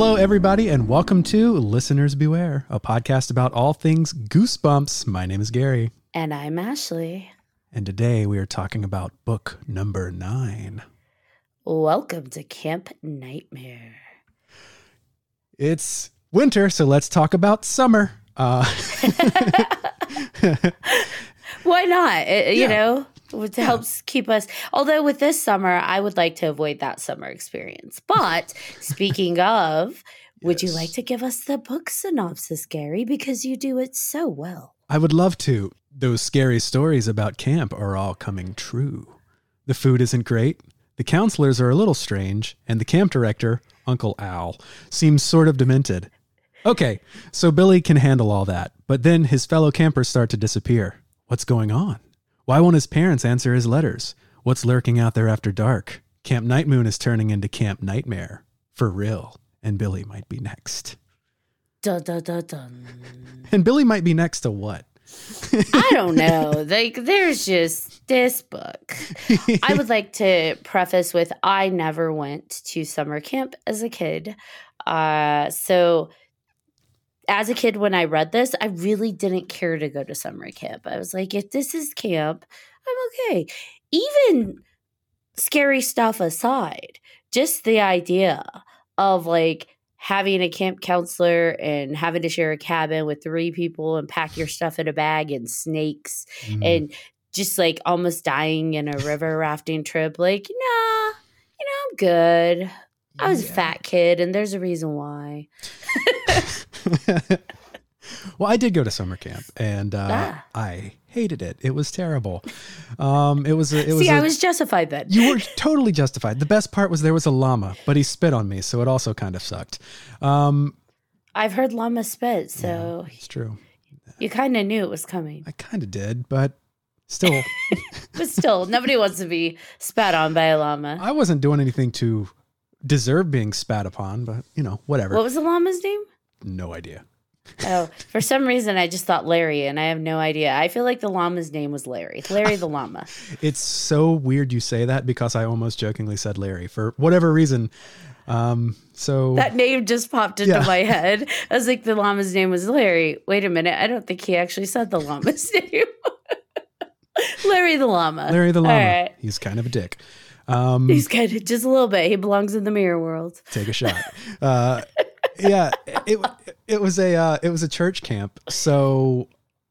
Hello, everybody, and welcome to Listeners Beware, a podcast about all things goosebumps. My name is Gary, And I'm Ashley. and today we are talking about book number nine. Welcome to Camp Nightmare. It's winter, so let's talk about summer. Uh, Why not? It- Yeah. You know, it helps keep us. Although with this summer, I would like to avoid that summer experience. But speaking of, would you like to give us the book synopsis, Gary? Because you do it so well. I would love to. Those scary stories about camp are all coming true. The food isn't great, the counselors are a little strange, and the camp director, Uncle Al, seems sort of demented. Okay, so Billy can handle all that, but then his fellow campers start to disappear. What's going on? Why won't his parents answer his letters? What's lurking out there after dark? Camp Night Moon is turning into Camp Nightmare. For real. And Billy might be next. Dun, dun, dun, dun. And Billy might be next to what? I don't know. Like, there's just this book. I would like to preface with I never went to summer camp as a kid. Uh, so, as a kid, when I read this, I really didn't care to go to summer camp. I was like, if this is camp, I'm okay. Even scary stuff aside, just the idea of like having a camp counselor and having to share a cabin with three people and pack your stuff in a bag and snakes Mm. and just like almost dying in a river rafting trip like nah you know i'm good i was a fat kid and there's a reason why well, I did go to summer camp, and uh, Ah. I hated it. It was terrible. Um, it was. A, it was. see I I was justified then you were totally justified. The best part was there was a llama, but he spit on me, so it also kind of sucked. Um, i've heard llama spit so it's true. you kind of knew it was coming I kind of did, but still, but still nobody wants to be spat on by a llama I wasn't doing anything to deserve being spat upon. But you know, whatever. what was the llama's name no idea. oh for some reason i just thought larry and i have no idea i feel like the llama's name was larry larry the llama It's so weird you say that because I almost jokingly said Larry for whatever reason. Um, so That name just popped into Yeah. my head. I was like, the llama's name was Larry. Wait a minute. I don't think he actually said the llama's name. Larry the llama. Larry the llama. right. He's kind of a dick. Um, He's kind of just a little bit. He belongs in the mirror world. take a shot. Uh, yeah, it it was a uh, it was a church camp, so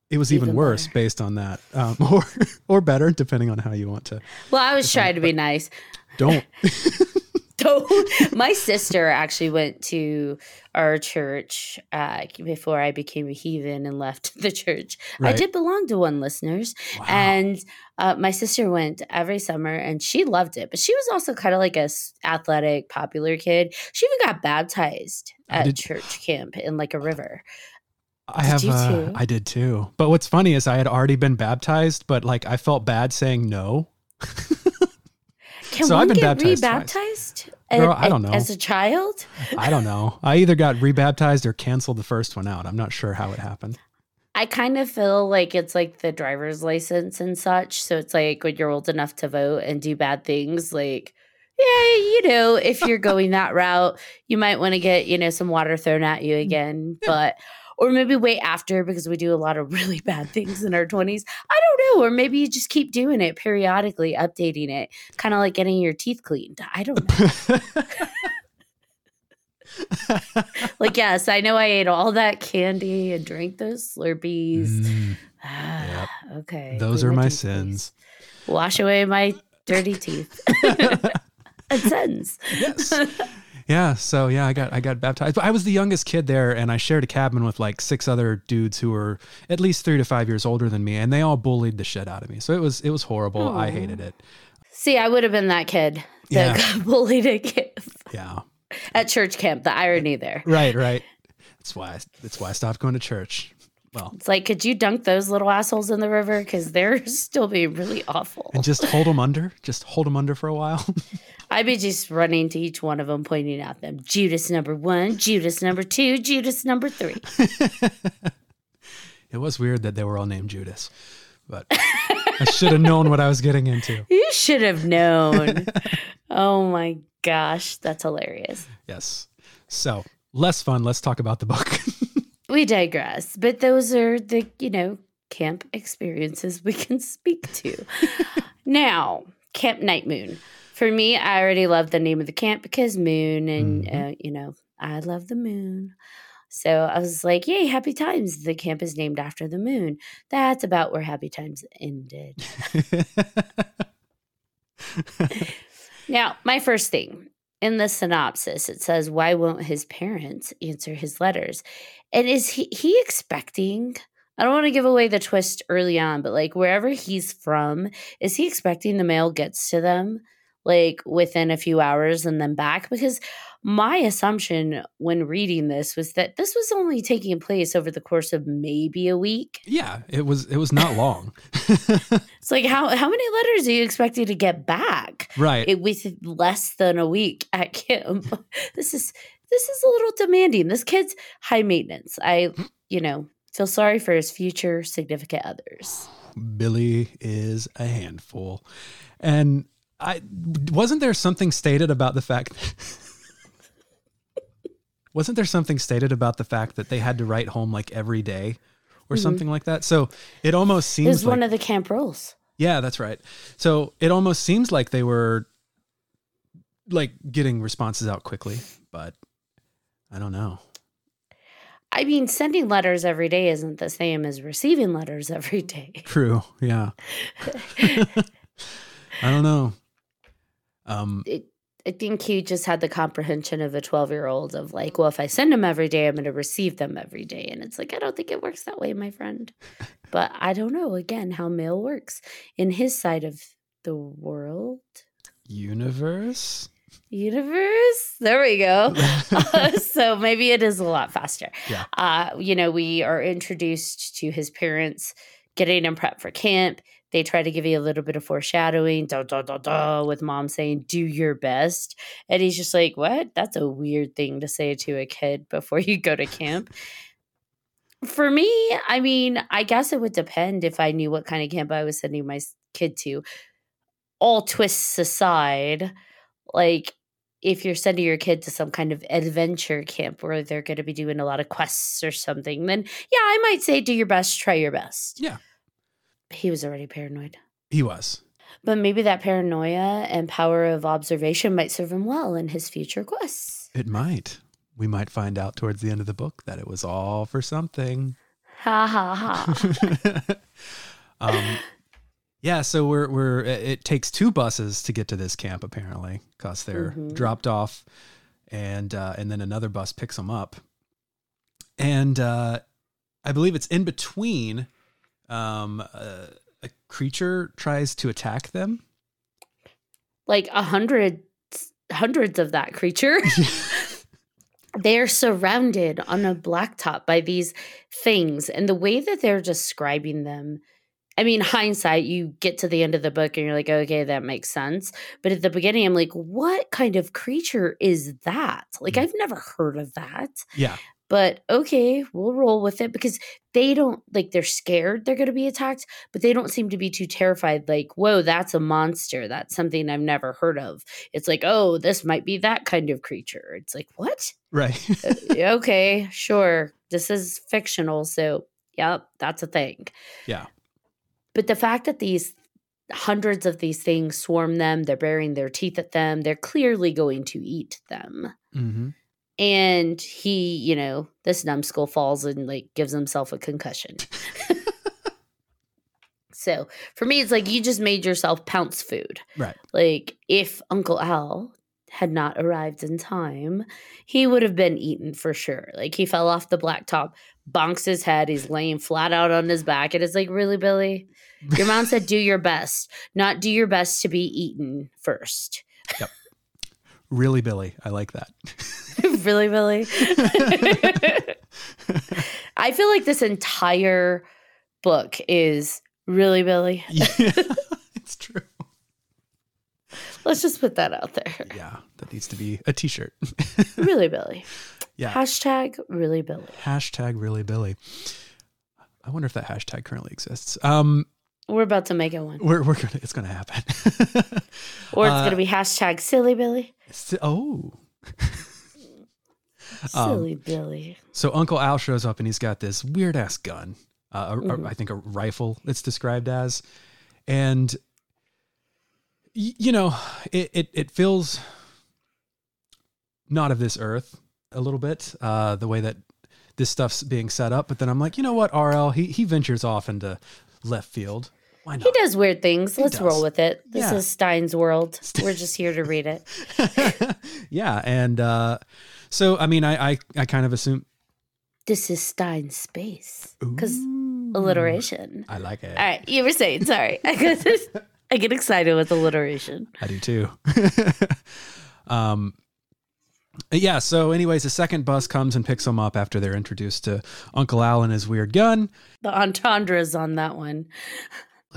it was even, Even worse better. based on that, um, or or better depending on how you want to. Well, I was trying to be nice. Don't. So my sister actually went to our church uh, before I became a heathen and left the church. I did belong to one, listeners. Wow. And uh, my sister went every summer and she loved it. But she was also kind of like a s- athletic, popular kid. She even got baptized at did- church camp in like a river. I Did have. uh. I did too. But what's funny is I had already been baptized, but like I felt bad saying no. Can So I've been get baptized twice. rebaptized? a- Girl, I don't know. As a child? I don't know. I either got rebaptized or canceled the first one out. I'm not sure how it happened. I kind of feel like it's like the driver's license and such. So it's like when you're old enough to vote and do bad things, like, yeah, you know, if you're going that route, you might want to get, you know, some water thrown at you again. But, or maybe wait after because we do a lot of really bad things in our 20s. I don't know. Or maybe you just keep doing it periodically, updating it, kind of like getting your teeth cleaned. I don't know. like, yes, I know I ate all that candy and drank those Slurpees. Mm, Ah, okay. those are my please. sins. Wash away my dirty teeth. and sins. yes. Yeah, so yeah, I got I got baptized. But I was the youngest kid there and I shared a cabin with like six other dudes who were at least 3 to 5 years older than me and they all bullied the shit out of me. So it was it was horrible. I hated it. See, I would have been that kid that Yeah. got bullied at, camp, Yeah. at church camp. The irony there. Right, right. That's why that's why I stopped going to church. Well, It's like, could you dunk those little assholes in the river? Because they're still being really awful. and just hold them under, just hold them under for a while. I'd be just running to each one of them, pointing out them. Judas number one, Judas number two, Judas number three. it was weird that they were all named Judas, but I should have known what I was getting into. You should have known. oh my gosh, that's hilarious. Yes. So less fun. Let's talk about the book. we digress, but those are the, you know, camp experiences we can speak to. now, Camp Night Moon. For me, I already love the name of the camp because moon, and Mhm. uh, you know, I love the moon. So I was like, "Yay, Happy Times!" The camp is named after the moon. That's about where Happy Times ended. Now, my first thing in the synopsis, it says, "Why won't his parents answer his letters?" And is he he expecting? I don't want to give away the twist early on, but like wherever he's from, is he expecting the mail gets to them like within a few hours and then back? Because my assumption when reading this was that this was only taking place over the course of maybe a week. yeah, it was it was not long. It's like how how many letters are you expecting to get back? right. it with less than a week at camp. This is this is a little demanding. This kid's high maintenance. I, you know, feel sorry for his future significant others. Billy is a handful. And I wasn't there something stated about the fact Wasn't there something stated about the fact that they had to write home like every day or Mhm. something like that? So it almost It seems was like one of the camp rules. Yeah, that's right. So it almost seems like they were like getting responses out quickly, but I don't know. I mean, sending letters every day isn't the same as receiving letters every day. True. Yeah. I don't know. Um It, I think he just had the comprehension of a 12 year old of like, well, if I send them every day, I'm going to receive them every day. And it's like, I don't think it works that way, my friend. But I don't know, again, how mail works in his side of the world. universe? universe. There we go. so maybe it is a lot faster. Yeah. Uh, you know, we are introduced to his parents getting him prepped for camp. They try to give you a little bit of foreshadowing, da, da, da, da, with mom saying, do your best. And he's just like, what? That's a weird thing to say to a kid before you go to camp. For me, I mean, I guess it would depend if I knew what kind of camp I was sending my kid to. All twists aside, like if you're sending your kid to some kind of adventure camp where they're going to be doing a lot of quests or something, then yeah, I might say do your best, try your best. Yeah. He was already paranoid. He was. But maybe that paranoia and power of observation might serve him well in his future quests. It might. We might find out towards the end of the book that it was all for something. Ha ha ha. um, yeah, so we're we're it takes two buses to get to this camp apparently because they're Mhm. dropped off, and uh, and then another bus picks them up, and uh, I believe it's in between. Um, uh, a creature tries to attack them. like a hundred hundreds of that creature. they're surrounded on a blacktop by these things and the way that they're describing them i mean hindsight you get to the end of the book and you're like okay that makes sense but at the beginning i'm like what kind of creature is that like Mm. i've never heard of that Yeah, but okay we'll roll with it because they don't like they're scared they're going to be attacked but they don't seem to be too terrified like whoa that's a monster. That's something i've never heard of. It's like oh this might be that kind of creature. It's like what? Right. Uh, okay sure. This is fictional so yep that's a thing. Yeah. but the fact that these hundreds of these things swarm them they're baring their teeth at them they're clearly going to eat them. Hmm and he, you know, this numbskull falls and like gives himself a concussion. so for me, it's like you just made yourself pounce food. Right. Like if Uncle Al had not arrived in time, he would have been eaten for sure. Like he fell off the blacktop, bonks his head, he's laying flat out on his back, and it's like, really, Billy? Your mom said, do your best, not do your best to be eaten first. Really, Billy. I like that. really, Billy? I feel like this entire book is really Billy. yeah, it's true. Let's just put that out there. Yeah, that needs to be a T-shirt. Really Billy. Yeah. Hashtag really Billy. Hashtag really Billy. I wonder if that hashtag currently exists. Um, We're about to make it one. we're we're gonna it's gonna happen. Or it's Uh, going to be hashtag silly Billy. s- oh, Um, Silly Billy. So Uncle Al shows up and he's got this weird ass gun. Uh, a- a- Mhm. I think a rifle. It's described as, and y- you know, it it, it feels not of this earth a little bit. Uh, the way that this stuff's being set up, but then I'm like, you know what, RL, he he ventures off into left field. Why He does weird things. He Let's does. roll with it. This Yeah. is Stine's world. We're just here to read it. yeah, and uh, so I mean, I I, I kind of assume This is Stine's space. Because alliteration. I like it. All right, you were saying, sorry. I get, I get excited with alliteration. I do too. um, yeah. So, anyways, the second bus comes and picks them up after they're introduced to Uncle Al and his weird gun. The entendres on that one.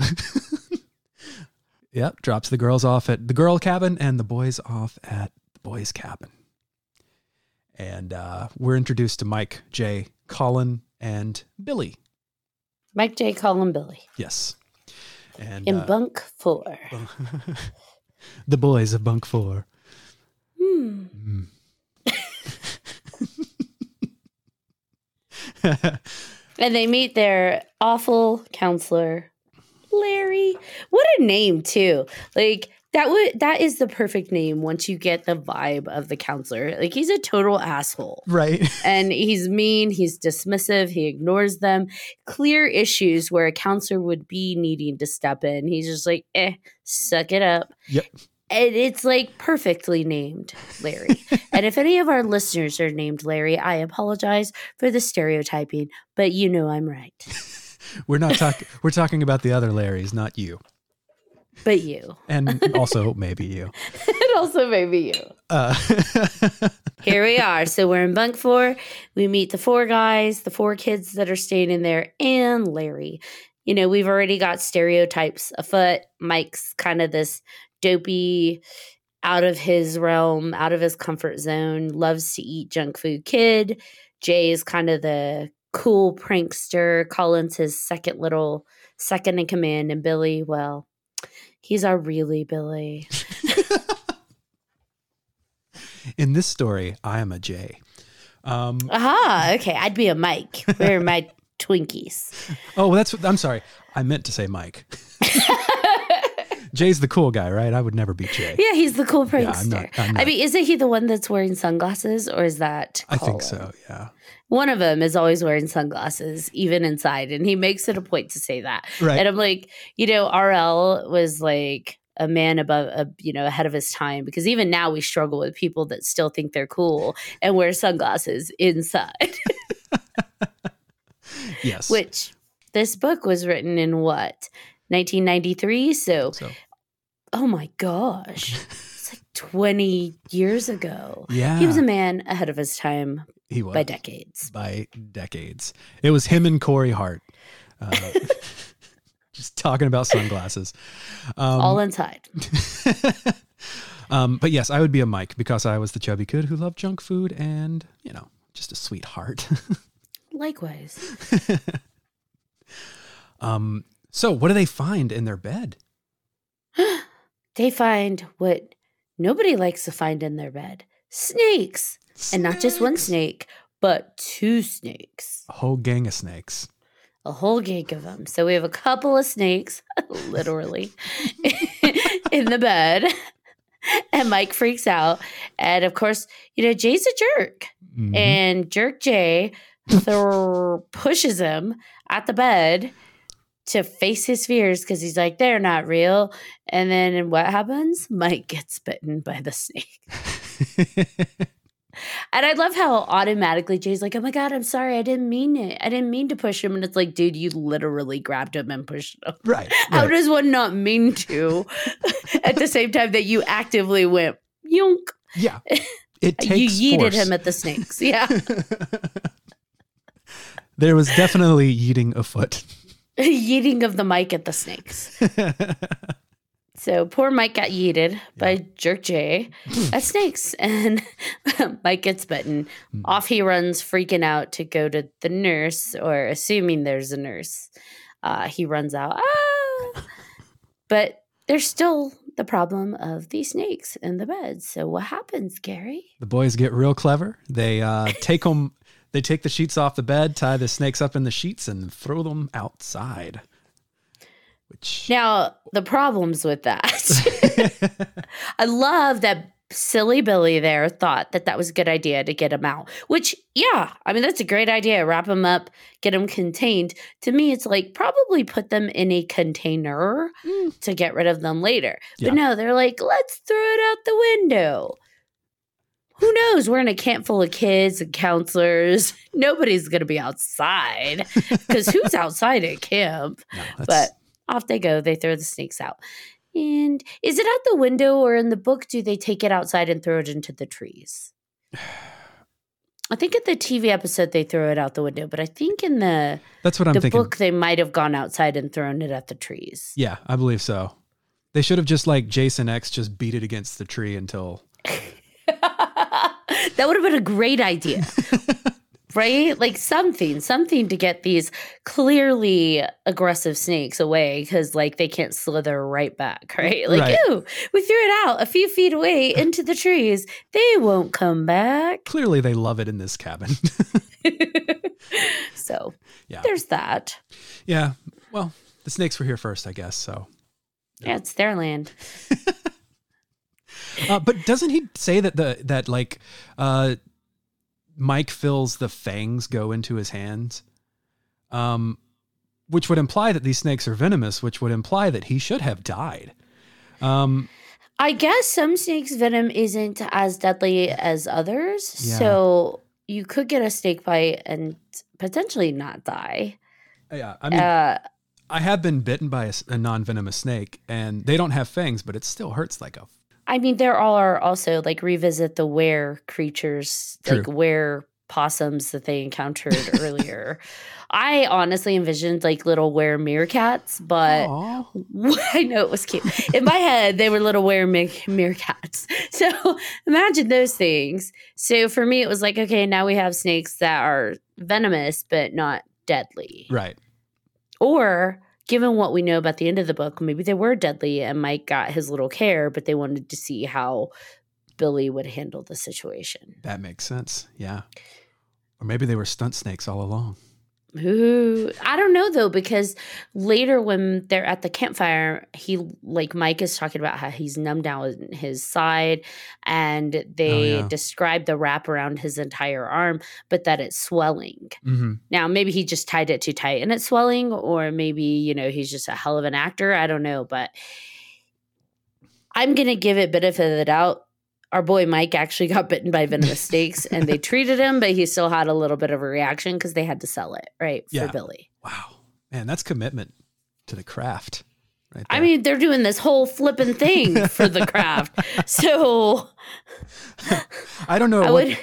Yep. Drops the girls off at the girl cabin and the boys off at the boys' cabin. And uh, we're introduced to Mike, Jay, Colin, and Billy. Mike Jay, Colin Billy Yes. And in uh, bunk four. the boys of Bunk Four. Hmm. Mm. And they meet their awful counselor, Larry. What a name, too. Like that would that is the perfect name once you get the vibe of the counselor. Like he's a total asshole. right. And he's mean, he's dismissive, he ignores them. Clear issues where a counselor would be needing to step in. He's just like, eh, suck it up. Yep. And it's like perfectly named Larry. and if any of our listeners are named Larry, I apologize for the stereotyping, but you know I'm right. We're not talking. We're talking about the other Larrys, not you, But you. and also maybe you. and also maybe you. Uh, Here we are. So we're in bunk four. We meet the four guys, the four kids that are staying in there, and Larry. You know, we've already got stereotypes afoot. Mike's kind of this dopey, out of his realm, out of his comfort zone, loves to eat junk food kid. Jay is kind of the cool prankster. Colin's his second little second in command. And Billy, well, he's our really Billy. in this story, I am a Jay. Um, Aha, okay. I'd be a Mike. Where are my Twinkies? oh, well, that's. I'm sorry. I meant to say Mike. Jay's the cool guy, right? I would never be Jay. yeah, he's the cool prankster. Yeah. I'm not- I'm I mean, isn't he the one that's wearing sunglasses, or is that? I think so. Yeah. One of them is always wearing sunglasses, even inside, and he makes it a point to say that. Right. And I'm like, you know, RL was like a man above, a, you know, ahead of his time because even now we struggle with people that still think they're cool and wear sunglasses inside. yes. Which this book was written in what 1993, so So oh my gosh, it's like 20 years ago. yeah, He was a man ahead of his time he was by decades. by decades. It was him and Corey Hart. Uh, just talking about sunglasses. Um, All inside. um, but yes, I would be a Mike because I was the chubby kid who loved junk food and, you know, just a sweetheart. Likewise. um, so, what do they find in their bed? They find what nobody likes to find in their bed snakes. And not just one snake, but two snakes. A whole gang of snakes. A whole gang of them. So we have a couple of snakes, literally, in the bed. And Mike freaks out. And of course, you know, Jay's a jerk. Mhm. And Jerk Jay pushes him at the bed to face his fears because he's like, they're not real. And then what happens? Mike gets bitten by the snake. And I love how automatically Jay's like, oh my God, I'm sorry. I didn't mean it. I didn't mean to push him. And it's like, dude, you literally grabbed him and pushed him. right. How right. does one not mean to at the same time that you actively went, yunk? yeah. It takes You yeeted force. him at the snakes. Yeah. there was definitely yeeting afoot. yeeting of the Mike at the snakes. So poor Mike got yeeted by Jerk Jay at snakes, and Mike gets bitten. Hmm. Off he runs, freaking out to go to the nurse, or assuming there's a nurse. Uh, he runs out, ah! but there's still the problem of the snakes in the bed. So what happens, Gary? The boys get real clever. They uh, take them. They take the sheets off the bed, tie the snakes up in the sheets, and throw them outside. Which Now, the problems with that. I love that silly Billy there thought that that was a good idea to get him out, which, yeah, I mean, that's a great idea. Wrap them up, get them contained. To me, it's like probably put them in a container Mm. to get rid of them later. Yeah. But no, they're like, let's throw it out the window. Who knows? We're in a camp full of kids and counselors. Nobody's going to be outside because who's outside at camp? no, But off they go. They throw the snakes out. And is it out the window or in the book do they take it outside and throw it into the trees? I think in the TV episode they throw it out the window, but I think in the that's what I'm the thinking. book they might have gone outside and thrown it at the trees. Yeah, I believe so. They should have just like Jason X just beat it against the tree until that would have been a great idea. right? Like something, something to get these clearly aggressive snakes away because, like, they can't slither right back, right? Like, Right. ooh, we threw it out a few feet away into the trees. They won't come back. clearly they love it in this cabin. so yeah. there's that. Yeah. Well, the snakes were here first, I guess. So, Yeah, it's their land. Uh, but doesn't he say that the that like uh, Mike feels the fangs go into his hands, um, which would imply that these snakes are venomous, which would imply that he should have died. Um, I guess some snakes' venom isn't as deadly as others. Yeah. So you could get a snake bite and potentially not die. yeah, I mean, uh, I have been bitten by a non-venomous snake, and they don't have fangs, but it still hurts like a. I mean, there all are also like revisit the were creatures, like True. were possums that they encountered earlier. I honestly envisioned like little were meerkats, but Aw. I know it was cute. In my head, they were little were me- meerkats. So imagine those things. So for me, it was like, okay, now we have snakes that are venomous but not deadly. Right. Or given what we know about the end of the book, maybe they were deadly and Mike got his little care, but they wanted to see how Billy would handle the situation. That makes sense. Yeah. Or maybe they were stunt snakes all along. Ooh, I don't know though, because later when they're at the campfire, he like Mike is talking about how he's numbed down his side, and they yeah. describe the wrap around his entire arm, but that it's swelling. Mm-hmm. Now, maybe he just tied it too tight and it's swelling, or maybe, you know, he's just a hell of an actor. I don't know, but I'm going to give it benefit of the doubt. Our boy Mike actually got bitten by venomous snakes and they treated him, but he still had a little bit of a reaction because they had to sell it, right? For Yeah. Billy. Wow. Man, that's commitment to the craft. Right I mean, they're doing this whole flipping thing for the craft. So I don't know I what. would-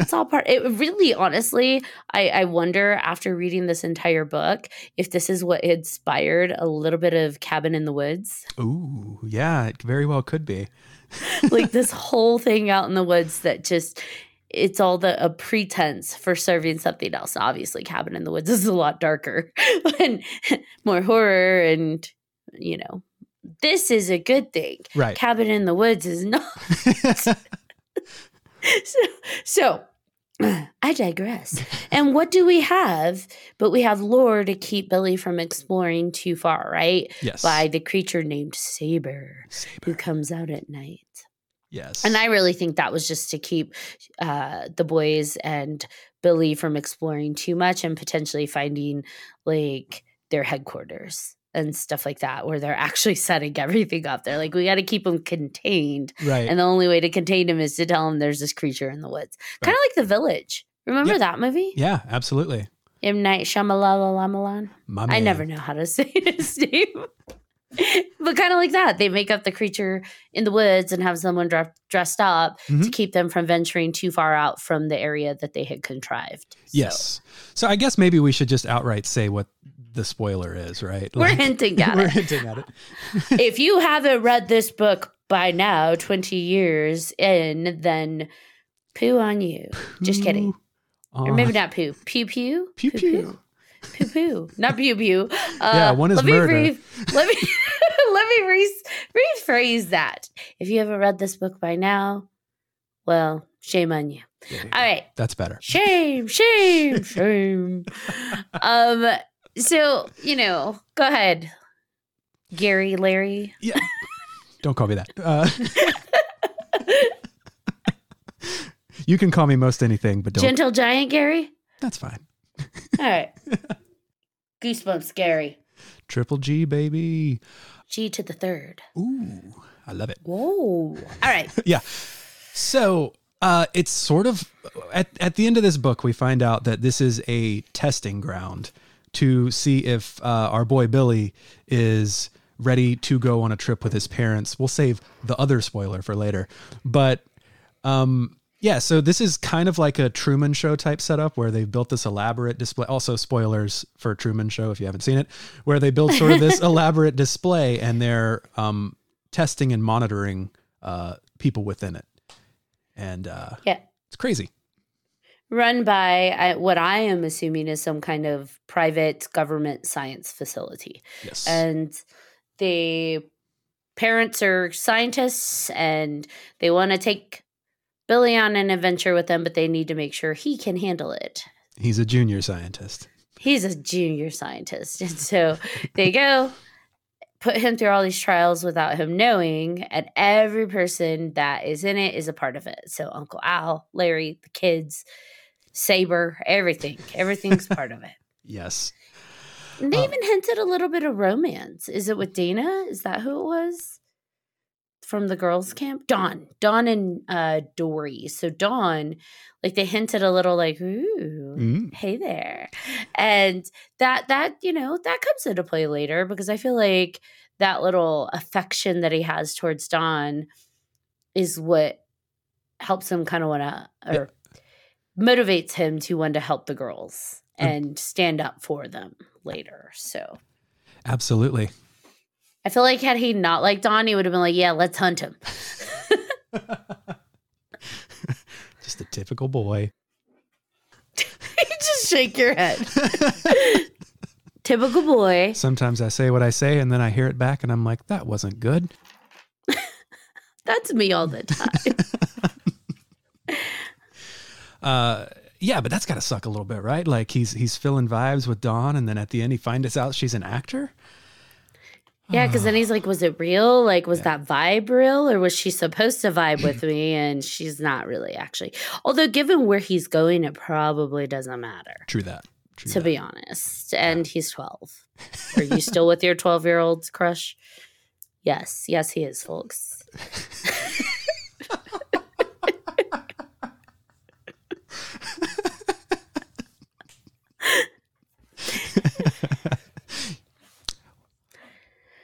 it's all part it really honestly I, I wonder after reading this entire book if this is what inspired a little bit of cabin in the woods Ooh, yeah, it very well could be. like this whole thing out in the woods that just it's all the a pretense for serving something else. Obviously cabin in the woods is a lot darker and more horror and you know this is a good thing. Right. cabin in the woods is not. So, so I digress. And what do we have? But we have lore to keep Billy from exploring too far, right? yes. By the creature named Saber, Saber. who comes out at night. Yes. And I really think that was just to keep uh, the boys and Billy from exploring too much and potentially finding like their headquarters and stuff like that, where they're actually setting everything up. They're like, we got to keep them contained. right. And the only way to contain them is to tell them there's this creature in the woods. Kind of like The Village. Remember Yeah. that movie? yeah, absolutely. M. Night Shyamalan. I never know how to say his name. but kind of like that. They make up the creature in the woods and have someone dre- dressed up to Mhm. keep them from venturing too far out from the area that they had contrived. So, Yes. So I guess maybe we should just outright say what the spoiler is, right? We're hinting at we're it. hinting at it. if you haven't read this book by now, 20 years in, then poo on you. Just kidding. Poo Or maybe not poo. Pew pew? Pew Poo pew. poo. Poo poo. Not pew pew. Uh, Yeah, one is let me murder. re- let me let me re- rephrase that. If you haven't read this book by now, well, shame on you. You All go. right. That's better. Shame, shame, shame. um, so, you know, go ahead. Gary, Larry. Yeah, don't call me that. Uh, you can call me most anything, but don't. Gentle Giant Gary. That's fine. All right. Goosebumps Gary. Triple G, baby. G to the third. Ooh, I love it. Whoa. All right. yeah. So uh, it's sort of at, at the end of this book, we find out that this is a testing ground to see if uh, our boy Billy is ready to go on a trip with his parents. We'll save the other spoiler for later. But um, yeah, so this is kind of like a Truman Show type setup where they've built this elaborate display. Also, spoilers for Truman Show if you haven't seen it, where they build sort of this elaborate display and they're um, testing and monitoring uh, people within it. And uh, Yeah. it's crazy. Run by I, what I am assuming is some kind of private government science facility. Yes. and the parents are scientists and they want to take Billy on an adventure with them, but they need to make sure he can handle it. He's a junior scientist. He's a junior scientist. And so they go, put him through all these trials without him knowing, and every person that is in it is a part of it. So Uncle Al, Larry, the kids, Saber, everything. Everything's part of it. Yes. And they Uh, even hinted a little bit of romance. Is it with Dana? Is that who it was? From the girls' camp? Dawn. Dawn and uh Dory. So Dawn, like they hinted a little like, ooh, Mm. hey there. And that that, you know, that comes into play later because I feel like that little affection that he has towards Dawn is what helps him kind of want to or motivates him to want to help the girls and stand up for them later. So Absolutely. I feel like had he not liked Dawn, he would have been like, "Yeah, let's hunt him." Just a typical boy. you just shake your head. Typical boy. Sometimes I say what I say and then I hear it back and I'm like, that wasn't good. That's me all the time. Uh, yeah, but that's got to suck a little bit, right? Like he's he's filling vibes with Dawn, and then at the end he finds out she's an actor. yeah, because then he's like, "Was it real? Like, was that vibe real, or was she supposed to vibe with me?" And she's not really actually. Although, given where he's going, it probably doesn't matter. True that. True to that. be honest. And he's 12. Are you still with your 12 year old crush? Yes. Yes, he is, folks.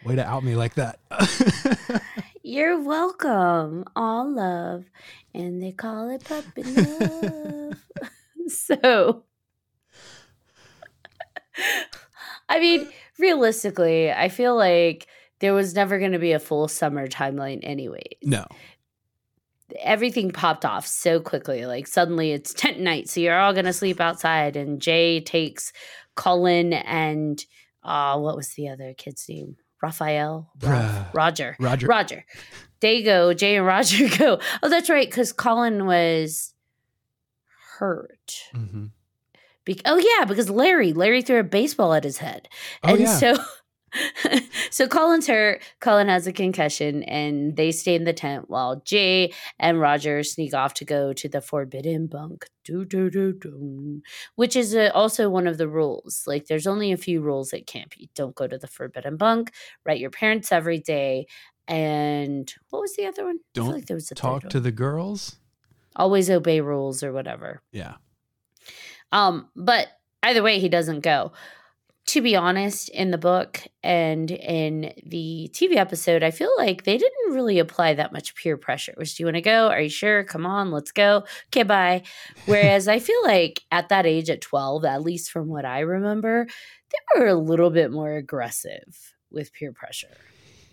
Way to out me like that. You're welcome. All love. And they call it puppy love. so, I mean, realistically, I feel like there was never going to be a full summer timeline anyway. no. everything popped off so quickly. Like suddenly it's tent night, so you're all gonna sleep outside. And Jay takes Colin and uh what was the other kid's name? Raphael, Ralph? Roger, Roger. Roger. They go. Jay and Roger go. Oh, that's right, because Colin was hurt. hmm Be- oh yeah, because Larry, Larry threw a baseball at his head, Oh, and yeah. so. so Colin's hurt. Colin has a concussion, and they stay in the tent while Jay and Roger sneak off to go to the forbidden bunk. Do, do, do, do. Which is uh also one of the rules. Like, there's only a few rules at camp. You don't go to the forbidden bunk. Write your parents every day. And what was the other one? I feel Don't like there was a Talk to the girls. always obey rules or whatever. Yeah. Um, but either way, he doesn't go. To be honest, in the book and in the TV episode, I feel like they didn't really apply that much peer pressure. It was, do you want to go? Are you sure? Come on, let's go. Okay, bye. Whereas I feel like at that age, at 12, at least from what I remember, they were a little bit more aggressive with peer pressure.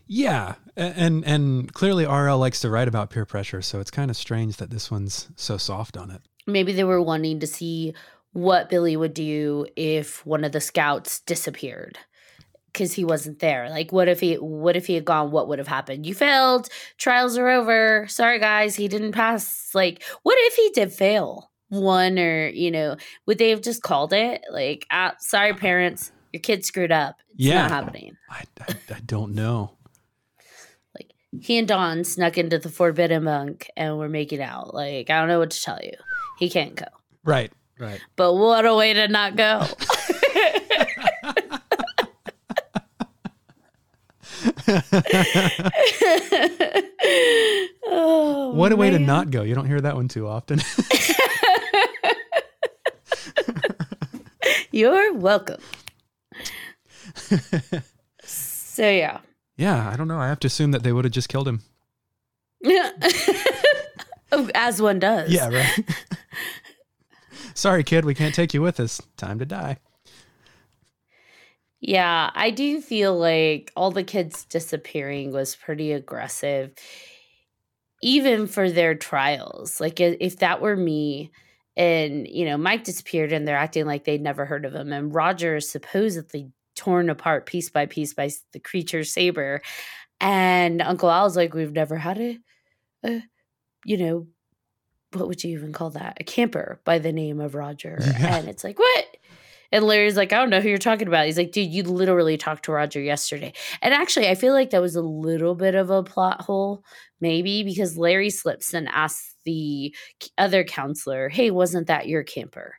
Yeah, and and clearly RL likes to write about peer pressure, so it's kind of strange that this one's so soft on it. Maybe they were wanting to see what Billy would do if one of the scouts disappeared. because he wasn't there. Like, what if he what if he had gone? What would have happened? You failed. Trials are over. Sorry, guys, he didn't pass. Like, what if he did fail one or you know? Would they have just called it like, ah, sorry, parents, your kid screwed up. It's Yeah. not happening. I, I, I don't know. Like he and Dawn snuck into the Forbidden Bunk and were making out. Like, I don't know what to tell you. He can't go. Right. Right. But what a way to not go. oh, What a way to not go. You don't hear that one too often. You're welcome. so yeah. yeah, I don't know. I have to assume that they would have just killed him. Yeah. Oh, as one does. Yeah, right. Sorry, kid, we can't take you with us. Time to die. Yeah, I do feel like all the kids disappearing was pretty aggressive, even for their trials. Like, if that were me and, you know, Mike disappeared and they're acting like they'd never heard of him, and Roger is supposedly torn apart piece by piece by the creature saber, and Uncle Al's like, we've never had a, a you know, what would you even call that? A camper by the name of Roger. Yeah. And it's like, what? And Larry's like, I don't know who you're talking about. He's like, dude, you literally talked to Roger yesterday. And actually, I feel like that was a little bit of a plot hole, maybe, because Larry slips and asks the other counselor, hey, wasn't that your camper?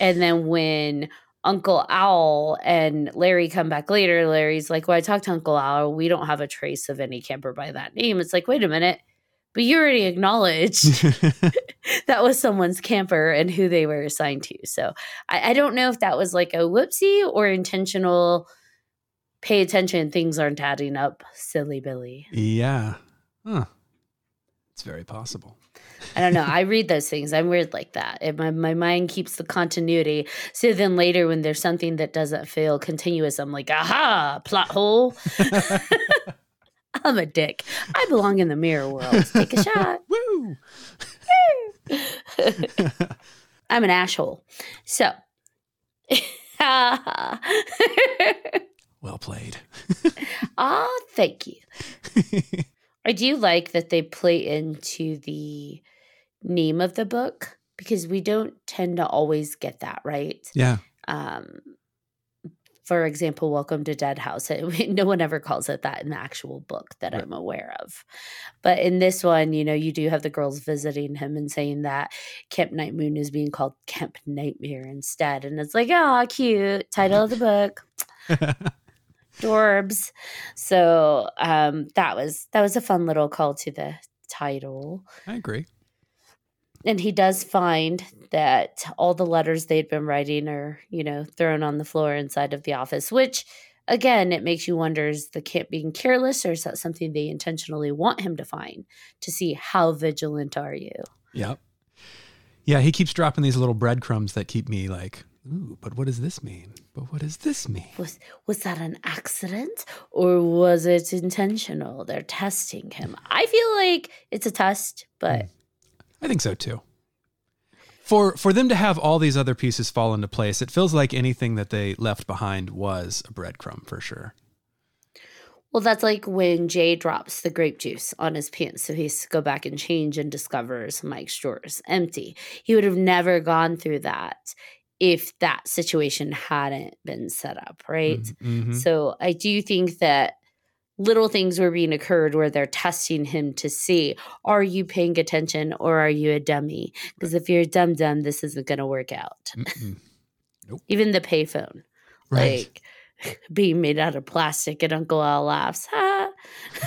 And then when Uncle Al and Larry come back later, Larry's like, well, I talked to Uncle Al. We don't have a trace of any camper by that name. It's like, wait a minute. But you already acknowledged that was someone's camper and who they were assigned to. So I, I don't know if that was like a whoopsie or intentional. Pay attention, things aren't adding up, silly Billy. yeah. Huh. It's very possible. I don't know. I read those things. I'm weird like that. It, my, my mind keeps the continuity. So then later, when there's something that doesn't feel continuous, I'm like, aha, plot hole. I'm a dick. I belong in the mirror world. Take a shot. Woo! I'm an asshole. So. Well played. Ah, thank you. I do like that they play into the name of the book because we don't tend to always get that right. Yeah. Um, for example, Welcome to Dead House. It, no one ever calls it that in the actual book that Right. I'm aware of. But in this one, you know, you do have the girls visiting him and saying that Camp Night Moon is being called Camp Nightmare instead. And it's like, oh, cute. Title of the book. Dorbs. So um, that was that was a fun little call to the title. I agree. And he does find that all the letters they'd been writing are, you know, thrown on the floor inside of the office, which again, it makes you wonder is the camp being careless or is that something they intentionally want him to find to see how vigilant are you? Yep. Yeah, he keeps dropping these little breadcrumbs that keep me like, ooh, but what does this mean? But what does this mean? Was was that an accident or was it intentional? They're testing him. I feel like it's a test, but hmm. I think so too. For for them to have all these other pieces fall into place, it feels like anything that they left behind was a breadcrumb for sure. Well, that's like when Jay drops the grape juice on his pants. So he has to go back and change and discovers Mike's drawers empty. He would have never gone through that if that situation hadn't been set up, right? Mhm. So I do think that little things were being occurred where they're testing him to see are you paying attention or are you a dummy? Because if you're a dumb dum, this isn't going to work out. Mm-mm. Even the payphone Right. like being made out of plastic and uncle al laughs ha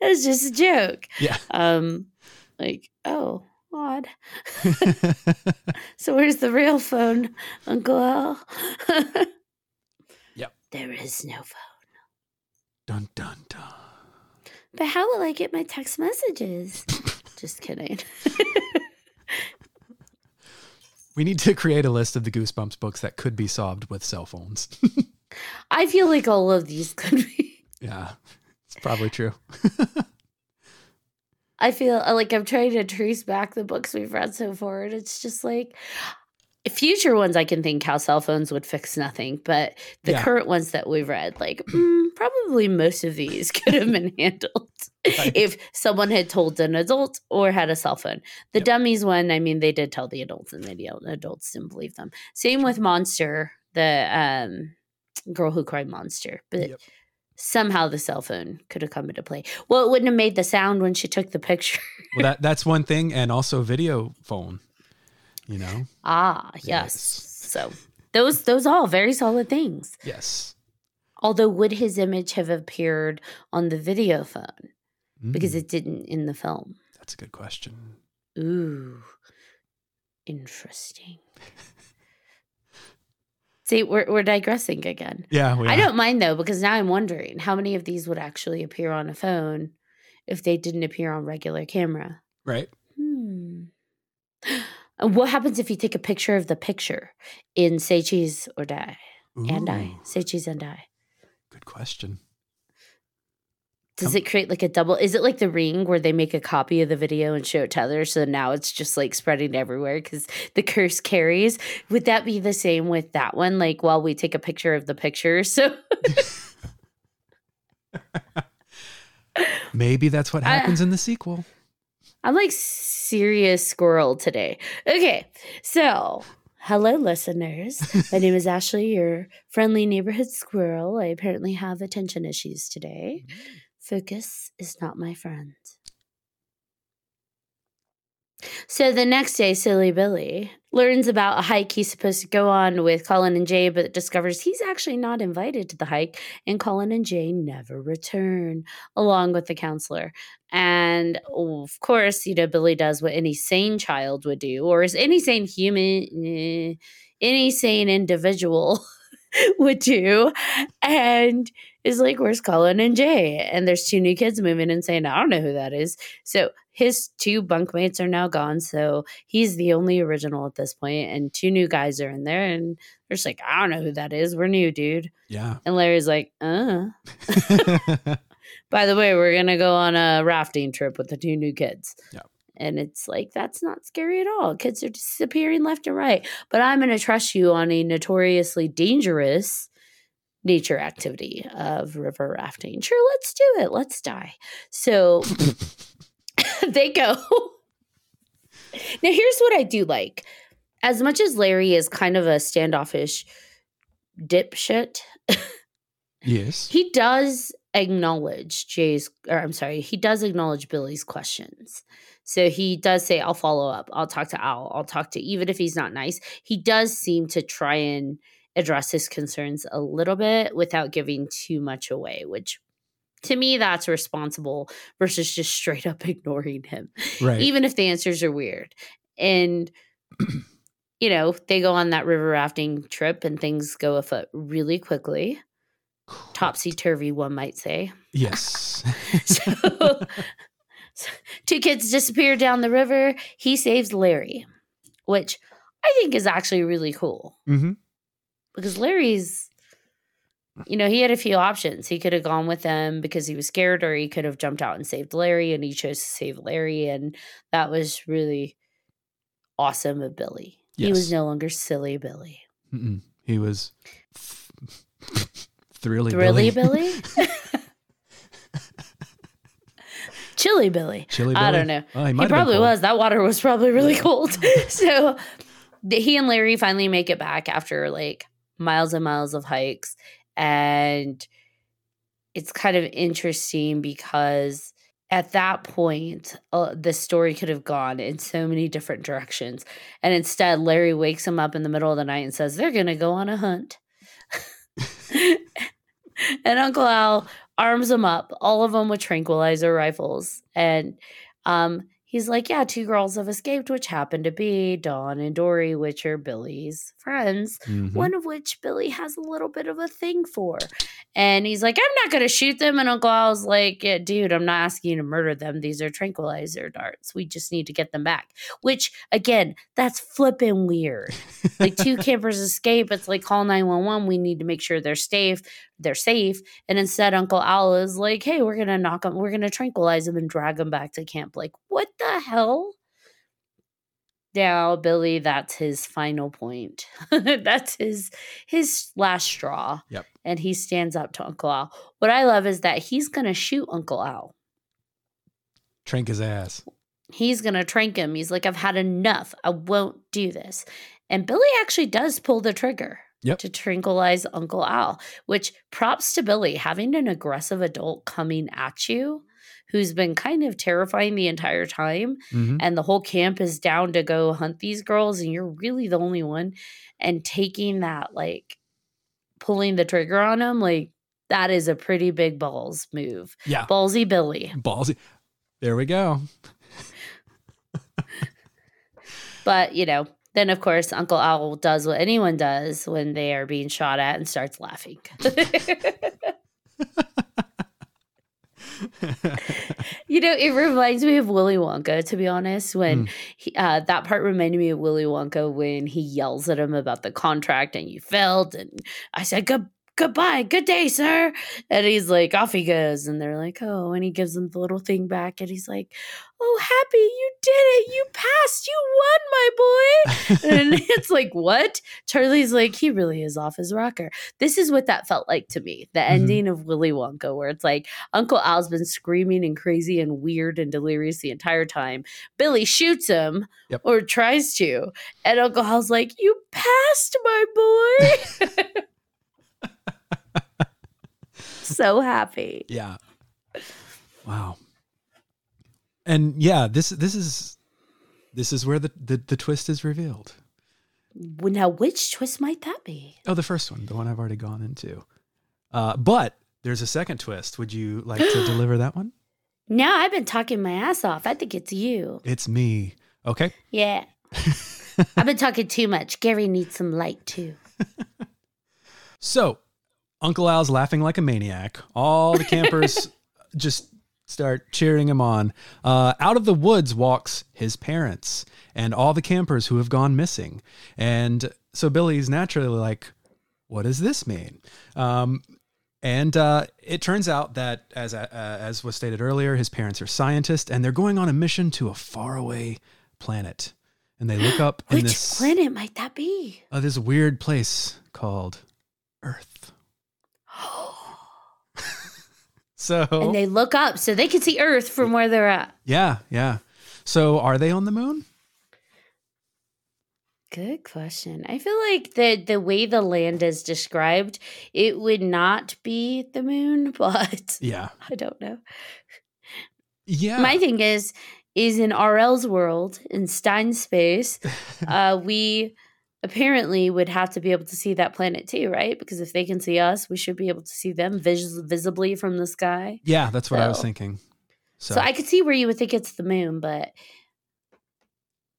it's just a joke yeah. um like oh odd so where's the real phone uncle al Yep. there is no phone dun dun dun. but how will i get my text messages just kidding We need to create a list of the Goosebumps books that could be solved with cell phones. i feel like all of these could be yeah. It's probably true. I feel like I'm trying to trace back the books we've read so far, and it's just like future ones I can think how cell phones would fix nothing, but the Yeah. current ones that we've read, like mm, probably most of these could have been handled Right. if someone had told an adult or had a cell phone. The Yep. dummies one, I mean, they did tell the adults, and the adults didn't believe them. Same with Monster, the um, girl who cried monster, but. Yep. Somehow the cell phone could have come into play. Well, it wouldn't have made the sound when she took the picture. Well, that that's one thing, and also video phone. You know. Ah, yes. Yes. So those those all very solid things. Yes. Although would his image have appeared on the video phone because Mm, it didn't in the film? that's a good question. Ooh. Interesting. See, we're we're digressing again. Yeah. We I don't mind though because now I'm wondering how many of these would actually appear on a phone if they didn't appear on regular camera. Right. Hmm. And what happens if you take a picture of the picture in Say Cheese or Die? And I. Ooh, Say Cheese and Die. Good question. Does it create like a double? Is it like the ring where they make a copy of the video and show it to others? So now it's just like spreading everywhere because the curse carries. Would that be the same with that one? Like while we take a picture of the picture. So Maybe that's what I- happens in the sequel. I'm like serious squirrel today. Okay. So hello, listeners. My name is Ashley, your friendly neighborhood squirrel. I apparently have attention issues today. Mm-hmm. Focus is not my friend. So the next day, Silly Billy learns about a hike he's supposed to go on with Colin and Jay, but discovers he's actually not invited to the hike, and Colin and Jay never return, along with the counselor. And of course, you know, Billy does what any sane child would do, or is any sane human, eh, any sane individual would do, and is like, Where's Colin and Jay? And there's two new kids moving and saying, I don't know who that is. So his two bunkmates are now gone. So he's the only original at this point, and two new guys are in there, and they're just like, I don't know who that is. We're new, dude. Yeah. And Larry's like, uh. By the way, we're gonna go on a rafting trip with the two new kids. Yeah. And it's like that's not scary at all. Kids are disappearing left and right. But I'm gonna trust you on a notoriously dangerous nature activity of river rafting. Sure, let's do it. Let's die. So they go. now here's what I do like. As much as Larry is kind of a standoffish dipshit, yes. he does acknowledge Jay's, or I'm sorry, he does acknowledge Billy's questions. So he does say, I'll follow up. I'll talk to Al. I'll talk to, even if he's not nice, he does seem to try and address his concerns a little bit without giving too much away, which to me, that's responsible versus just straight up ignoring him, Right. even if the answers are weird. And, you know, they go on that river rafting trip and things go afoot really quickly topsy turvy, one might say. Yes. So, so two kids disappear down the river. He saves Larry, which I think is actually really cool hmm because Larry's, you know, he had a few options. He could have gone with them because he was scared, or he could have jumped out and saved Larry, and he chose to save Larry. And that was really awesome of Billy. He was no longer silly Billy. Mm-mm. He was thrilly Billy. Thrilly Billy. Billy? Chilly Billy. Chilly I don't know. Oh, he, He might have been probably was. That water was probably really cold. so he and Larry finally make it back after like miles and miles of hikes. And it's kind of interesting because at that point, uh, the story could have gone in so many different directions. And instead, Larry wakes him up in the middle of the night and says, They're going to go on a hunt. and Uncle Al arms them up, all of them with tranquilizer rifles. And um, he's like, Yeah, two girls have escaped, which happen to be Dawn and Dory, which are Billy's friends, Mhm. one of which Billy has a little bit of a thing for. And he's like, I'm not going to shoot them. And Uncle Al's like, yeah, Dude, I'm not asking you to murder them. These are tranquilizer darts. We just need to get them back. Which, again, that's flipping weird like two campers escape it's like call 911 we need to make sure they're safe they're safe and instead uncle al is like hey we're gonna knock them we're gonna tranquilize them and drag them back to camp like what the hell now Billy, that's his final point. that's his his last straw. Yep. And he stands up to Uncle Al. What I love is that he's gonna shoot Uncle Al. Trank his ass. He's gonna trank him. He's like, I've had enough. I won't do this. And Billy actually does pull the trigger Yep. to tranquilize Uncle Al, which props to Billy having an aggressive adult coming at you who's been kind of terrifying the entire time hmm and the whole camp is down to go hunt these girls and you're really the only one and taking that like pulling the trigger on them like that is a pretty big balls move Yeah. ballsy billy Ballsy. There we go. but you know then of course uncle al does what anyone does when they are being shot at and starts laughing you know it reminds me of willy wonka to be honest when Mm. he, uh, that part reminded me of willy wonka when he yells at him about the contract and you failed and i said good goodbye good day sir. And he's like off he goes and they're like oh and he gives him the little thing back and he's like oh happy you did it. You passed. You won my boy. And it's like what? Charlie's like he really is off his rocker. This is what that felt like to me the Mhm. ending of willy wonka where it's like uncle al's been screaming and crazy and weird and delirious the entire time. Billy shoots him Yep. or tries to and uncle al's like you passed my boy so happy yeah. Wow. And yeah, this this is this is where the, the, the twist is revealed. Now which twist might that be Oh, the first one, the one I've already gone into. Uh, but there's a second twist. Would you like to deliver that one? now i've been talking my ass off i think it's you It's me. Okay. yeah i've been talking too much gary needs some light too So, Uncle Al's laughing like a maniac. All the campers just start cheering him on. Uh, out of the woods walks his parents and all the campers who have gone missing. And so Billy's naturally like, "What does this mean?" Um, and uh, it turns out that, as uh, as was stated earlier, his parents are scientists, and they're going on a mission to a faraway planet. And they look up in which this planet might that be uh, this weird place called Earth. So and they look up so they can see earth from where they're at yeah, yeah. So are they on the moon? Good question. I feel like the the way the land is described, it would not be the moon, but Yeah, I don't know. yeah. My thing is is in RL's world, in Stine's space, uh, we apparently would have to be able to see that planet too, right? Because if they can see us, we should be able to see them vis- visibly from the sky. yeah, that's what I was thinking. So, So I could see where you would think it's the moon, but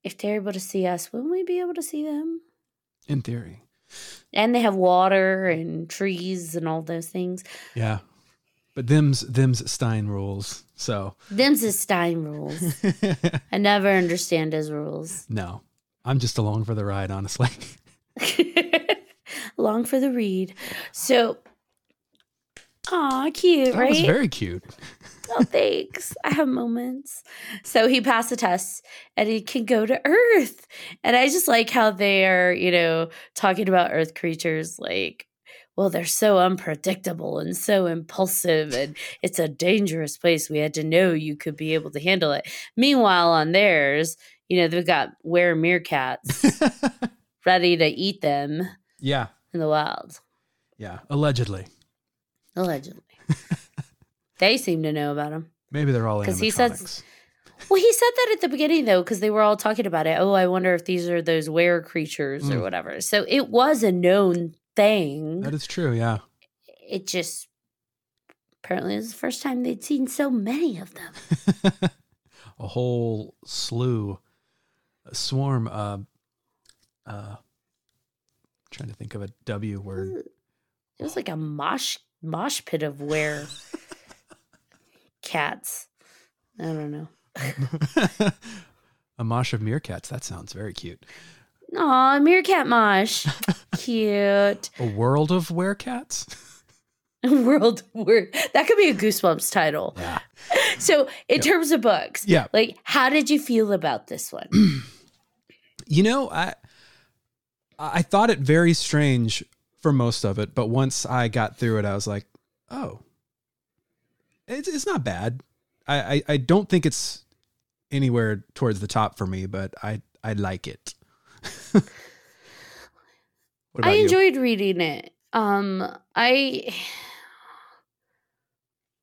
if they're able to see us, wouldn't we be able to see them? in theory, And they have water and trees and all those things. yeah. But them's them's Stine rules. So Them's his Stine rules. I never understand his rules. no, I'm just along for the ride, honestly. Long for the read. So, aw, cute, That right? was very cute. oh, thanks. I have moments. So he passed the test and he can go to Earth. And I just like how they are, you know, talking about Earth creatures like, well, they're so unpredictable and so impulsive, and it's a dangerous place. We had to know you could be able to handle it. Meanwhile, on theirs, you know, they've got were meerkats ready to eat them yeah, in the wild, yeah. Allegedly, allegedly. they seem to know about them. maybe they're all 'Cause he says- Well, he said that at the beginning though, because they were all talking about it. Oh, I wonder if these are those were creatures or Mm. whatever. So it was a known thing. That is true. Yeah. it just apparently it was the first time they'd seen so many of them. a whole slew, swarm. Uh, uh, trying to think of a W word. It was like a mosh mosh pit of were cats. I don't know. a mosh of meerkats. That sounds very cute. Aw, a meerkat mosh. Cute. A world of werecats. World word. That could be a Goosebumps title. Yeah. So, in Yeah. terms of books, Yeah. like, how did you feel about this one? You know, I I thought it very strange for most of it, but once I got through it, I was like, oh, it's it's not bad. I I, I don't think it's anywhere towards the top for me, but I I like it. I enjoyed you? reading it. Um, I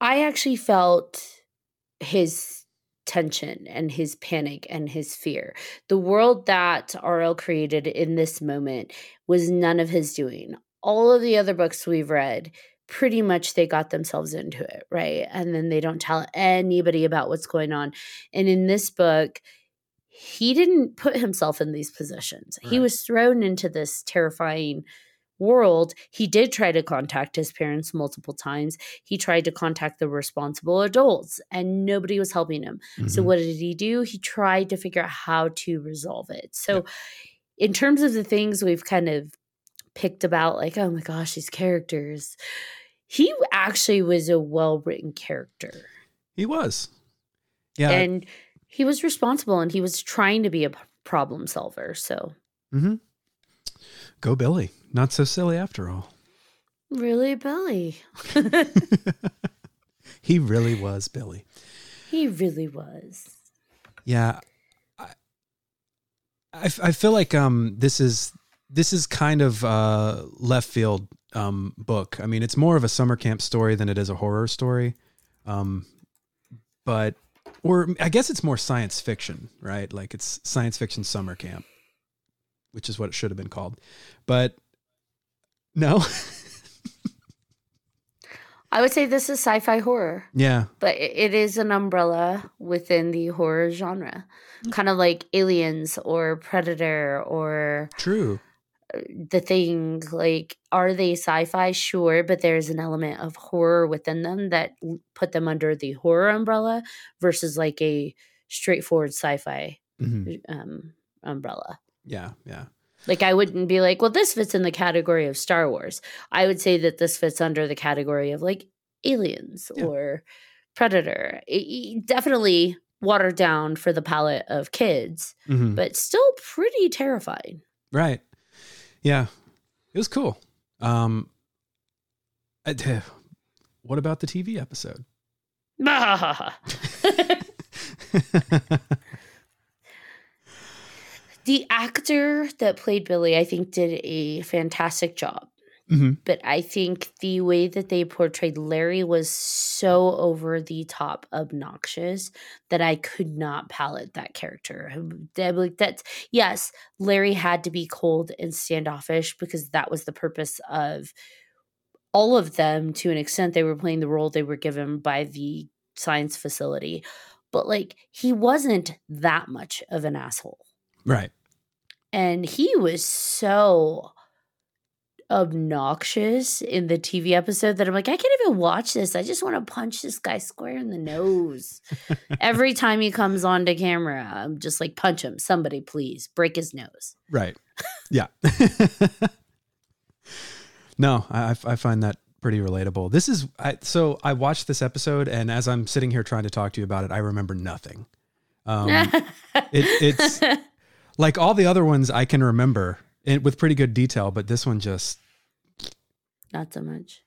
I actually felt his tension and his panic and his fear. The world that RL created in this moment was none of his doing. All of the other books we've read, pretty much they got themselves into it, right? And then they don't tell anybody about what's going on. And in this book, he didn't put himself in these positions. Right. He was thrown into this terrifying world, he did try to contact his parents multiple times. He tried to contact the responsible adults and nobody was helping him. Mm-hmm. So, what did he do? He tried to figure out how to resolve it. So, in terms of the things we've kind of picked about, like, oh my gosh, these characters, he actually was a well written character. He was. Yeah. And he was responsible and he was trying to be a problem solver. So, mm-hmm. Go Billy. Not so silly after all. Really, Billy. he really was Billy. He really was. Yeah. I, I, I feel like um this is this is kind of uh left field um book. I mean, it's more of a summer camp story than it is a horror story. Um but or I guess it's more science fiction, right? Like it's science fiction summer camp which is what it should have been called. But no. I would say this is sci-fi horror. Yeah. But it is an umbrella within the horror genre. Kind of like Aliens or Predator or True. Uh, the thing like are they sci-fi? Sure, but there's an element of horror within them that put them under the horror umbrella versus like a straightforward sci-fi mm-hmm. um, umbrella. Yeah, yeah. Like I wouldn't be like, well, this fits in the category of Star Wars. I would say that this fits under the category of like Aliens yeah. or Predator. It, it definitely watered down for the palate of kids, mm-hmm. but still pretty terrifying. Right. Yeah. It was cool. Um I, what about the TV episode? the actor that played Billy, I think, did a fantastic job. Mm-hmm. But I think the way that they portrayed Larry was so over the top obnoxious that I could not palate that character. Like that's yes, Larry had to be cold and standoffish because that was the purpose of all of them to an extent. They were playing the role they were given by the science facility. But like he wasn't that much of an asshole. Right. And he was so obnoxious in the TV episode that I'm like, I can't even watch this. I just want to punch this guy square in the nose. Every time he comes onto camera, I'm just like, punch him. Somebody, please break his nose. Right. Yeah. no, I, I find that pretty relatable. This is I, so I watched this episode, and as I'm sitting here trying to talk to you about it, I remember nothing. Um, it, it's like all the other ones I can remember with pretty good detail, but this one just not so much.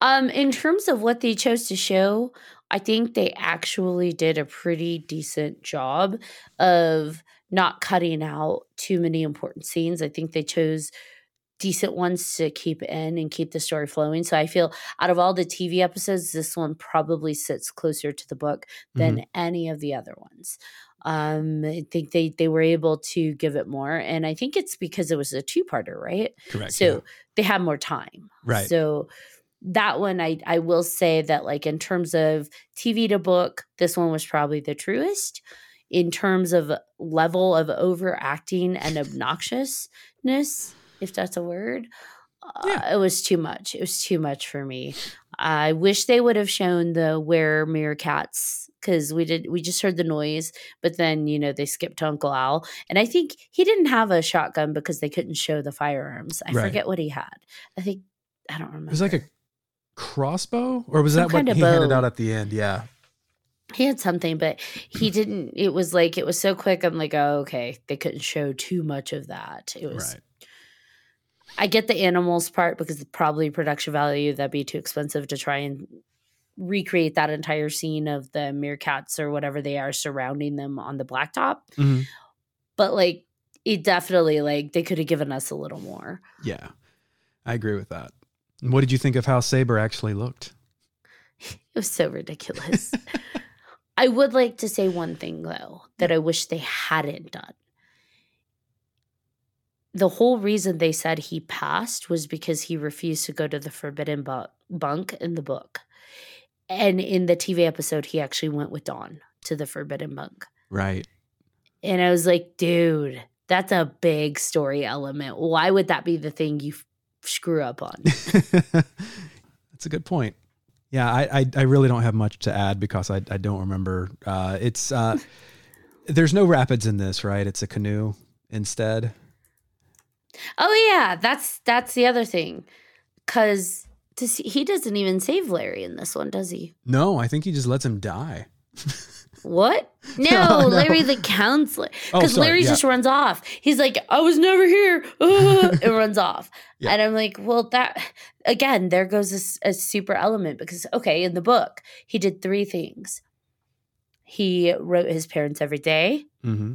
Um, in terms of what they chose to show, I think they actually did a pretty decent job of not cutting out too many important scenes. I think they chose decent ones to keep in and keep the story flowing. So I feel out of all the TV episodes, this one probably sits closer to the book than mm-hmm. any of the other ones. Um, I think they they were able to give it more, and I think it's because it was a two parter, right? Correct. So yeah. they had more time, right? So that one, I I will say that like in terms of TV to book, this one was probably the truest. In terms of level of overacting and obnoxiousness, if that's a word, yeah. Uh, it was too much. It was too much for me. I wish they would have shown the where meerkats because we did we just heard the noise, but then you know they skipped to Uncle Al, and I think he didn't have a shotgun because they couldn't show the firearms. I right. forget what he had. I think I don't remember. It was like a crossbow, or was Some that what he bow. handed out at the end? Yeah. he had something, but he didn't. It was like it was so quick. I'm like, oh, okay. They couldn't show too much of that. It was. Right. I get the animals part because probably production value that'd be too expensive to try and recreate that entire scene of the meerkats or whatever they are surrounding them on the blacktop. Mhm. But like, it definitely like they could have given us a little more. Yeah. I agree with that. And What did you think of how Saber actually looked? It was so ridiculous. I would like to say one thing though that I wish they hadn't done. The whole reason they said he passed was because he refused to go to the forbidden bu- bunk in the book. And in the TV episode, he actually went with Dawn to the forbidden bunk. Right. And I was like, dude, that's a big story element. Why would that be the thing you f- screw up on? That's a good point. Yeah, I, I I really don't have much to add because I I don't remember. Uh, it's uh, there's no rapids in this, right? It's a canoe instead. Oh yeah, that's that's the other thing. Cause does he, he doesn't even save Larry in this one, does he? No, I think he just lets him die. What? No, No. Larry the counselor. Oh, Because sorry, Larry yeah. just runs off. He's like, I was never here. Uh, and runs off. Yeah. And I'm like, well, that again, there goes a super element because okay, in the book, he did three things. He wrote his parents every day. hmm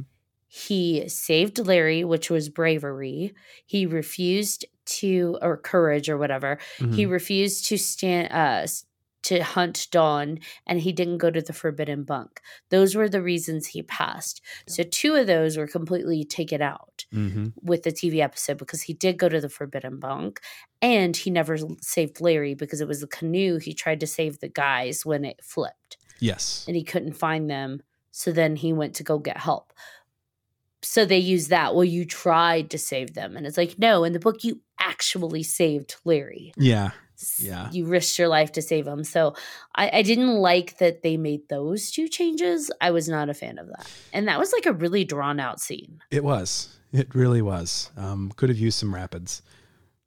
He saved Larry, which was bravery. He refused to, or courage, or whatever. Mm-hmm. He refused to stand, uh, to hunt Dawn, and he didn't go to the Forbidden Bunk. Those were the reasons he passed. So two of those were completely taken out hmm with the TV episode because he did go to the Forbidden Bunk, and he never saved Larry because it was the canoe he tried to save the guys when it flipped Yes. and he couldn't find them. So then he went to go get help. So they use that. Well, you tried to save them. And it's like, no, in the book, you actually saved Larry. Yeah. Yeah. You risked your life to save him. So I, I didn't like that they made those two changes. I was not a fan of that. And that was like a really drawn out scene. It was. It really was. Um, could have used some rapids.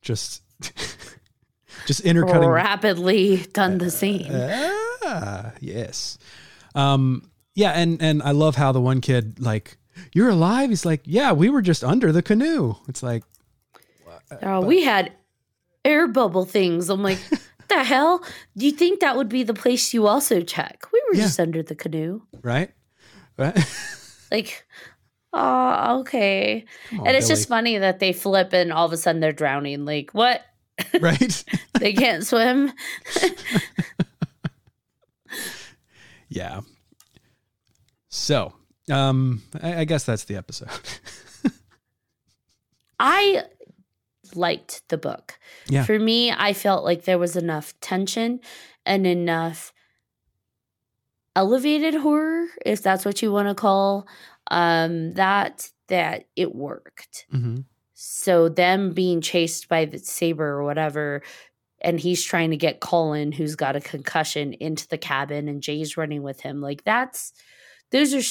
Just, just intercutting. Rapidly done the scene. Ah, yes. Um, yeah, and and I love how the one kid like, "You're alive." He's like, "Yeah, we were just under the canoe." It's like, Oh, we had air bubble things. I'm like, the hell? Do you think that would be the place you also check? We were Yeah. just under the canoe. right, right. Like, oh, okay. On, and it's Billy. just funny that they flip and all of a sudden they're drowning. Like, what? right. They can't swim? yeah. So, um, I, I guess that's the episode. I liked the book. Yeah. For me, I felt like there was enough tension and enough elevated horror, if that's what you want to call um that that it worked. hmm So them being chased by the saber or whatever, and he's trying to get Colin, who's got a concussion, into the cabin, and Jay's running with him. Like that's those are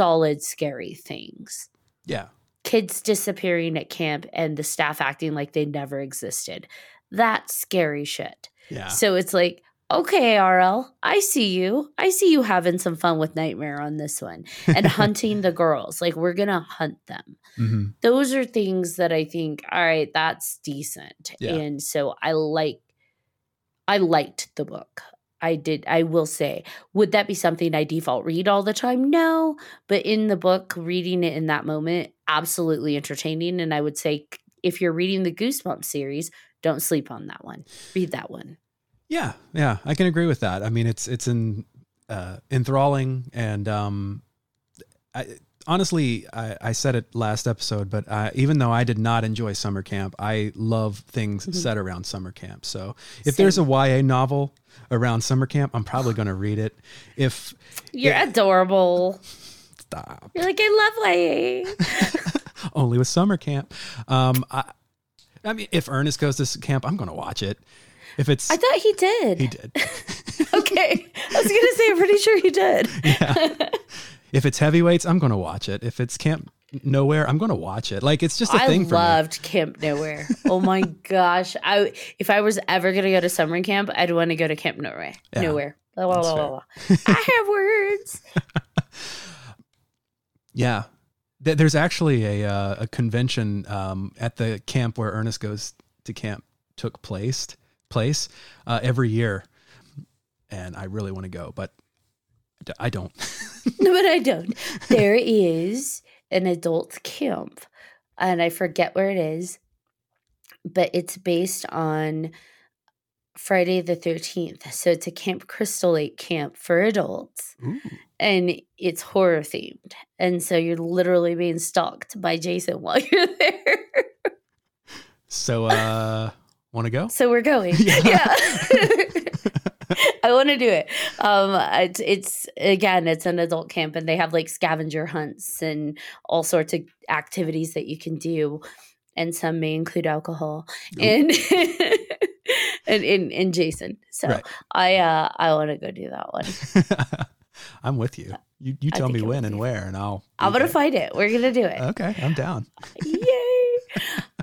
solid, scary things. Yeah. Kids disappearing at camp and the staff acting like they never existed. That's scary shit. Yeah. So it's like, okay, RL, I see you. I see you having some fun with Nightmare on this one and hunting the girls. Like, we're going to hunt them hmm those are things that I think, all right, that's decent. Yeah. And so I like I liked the book. I did I will say, would that be something I default read all the time? No, but in the book, reading it in that moment, absolutely entertaining and I would say if you're reading the Goosebumps series, don't sleep on that one. Read that one. Yeah, yeah, I can agree with that. I mean, it's it's in uh, enthralling, and um, I, honestly, I, I said it last episode, but uh, even though I did not enjoy summer camp, I love things Mhm. set around summer camp. So if there's a YA novel around summer camp, I'm probably going to read it. If You're Yeah. adorable. stop, You're like, I love YA. only with summer camp. Um, I, I mean, if Ernest goes to camp, I'm going to watch it. If it's I thought he did. he did. okay. I was gonna say I'm pretty sure he did. Yeah. If it's heavyweights, I'm going to watch it. If it's Camp Nowhere, I'm going to watch it. Like it's just a I thing for loved Camp Nowhere. Oh my gosh. I if I was ever gonna go to summer camp, I'd want to go to Camp Nowhere. Yeah. Nowhere. Blah, blah, blah, blah, blah. I have words. Yeah. There's actually a uh, a convention um, at the camp where Ernest goes to camp took place place uh, every year, and I really want to go, but I don't. No, but I don't. There is an adult camp, and I forget where it is, but it's based on Friday the 13th. So it's a Camp Crystal Lake camp for adults, Ooh. and it's horror themed. And so you're literally being stalked by Jason while you're there. So, uh, want to go? So we're going. Yeah. Yeah. I want to do it. Um, it's, it's again, it's an adult camp, and they have like scavenger hunts and all sorts of activities that you can do, and some may include alcohol Ooh. and and, and and Jason. So Right. I uh I want to go do that one. I'm with you. You you tell me when and where, and I'll. I'm gonna there. find it. We're gonna do it. Okay, I'm down. Yay.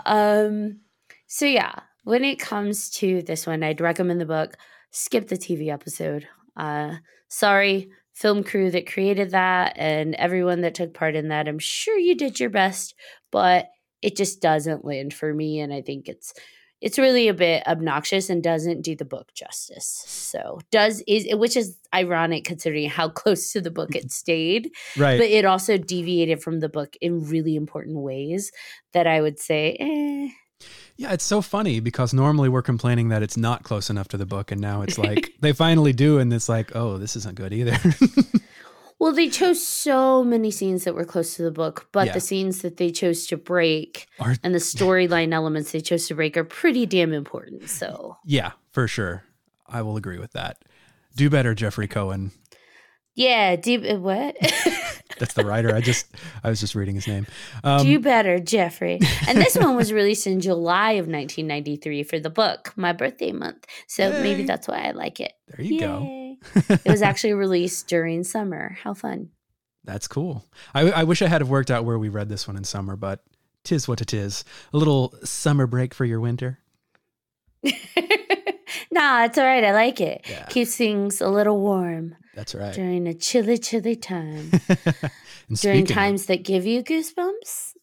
um so yeah, when it comes to this one, I'd recommend the book. Skip the TV episode. Uh sorry, film crew that created that and everyone that took part in that. I'm sure you did your best, but it just doesn't land for me and I think it's it's really a bit obnoxious and doesn't do the book justice. So does is which is ironic considering how close to the book it stayed Right. but it also deviated from the book in really important ways that I would say, eh. Yeah, it's so funny because normally we're complaining that it's not close enough to the book, and now it's like they finally do, and it's like, oh, this isn't good either. Well, they chose so many scenes that were close to the book, but Yeah. the scenes that they chose to break Are- and the storyline elements they chose to break are pretty damn important. So, yeah, for sure. I will agree with that. Do better, Jeffrey Cohen. Yeah, do uh, what? That's the writer. I just, I was just reading his name. Um, do better, Jeffrey. And this one was released in July of 1993 for the book, my birthday month. So maybe that's why I like it. there you go. It was actually released during summer. How fun. That's cool. I, I wish I had have worked out where we read this one in summer, but tis what it is. A little summer break for your winter. nah, it's all right. I like it. Yeah. Keeps things a little warm That's right. during a chilly, chilly time. during speaking of- times that give you goosebumps.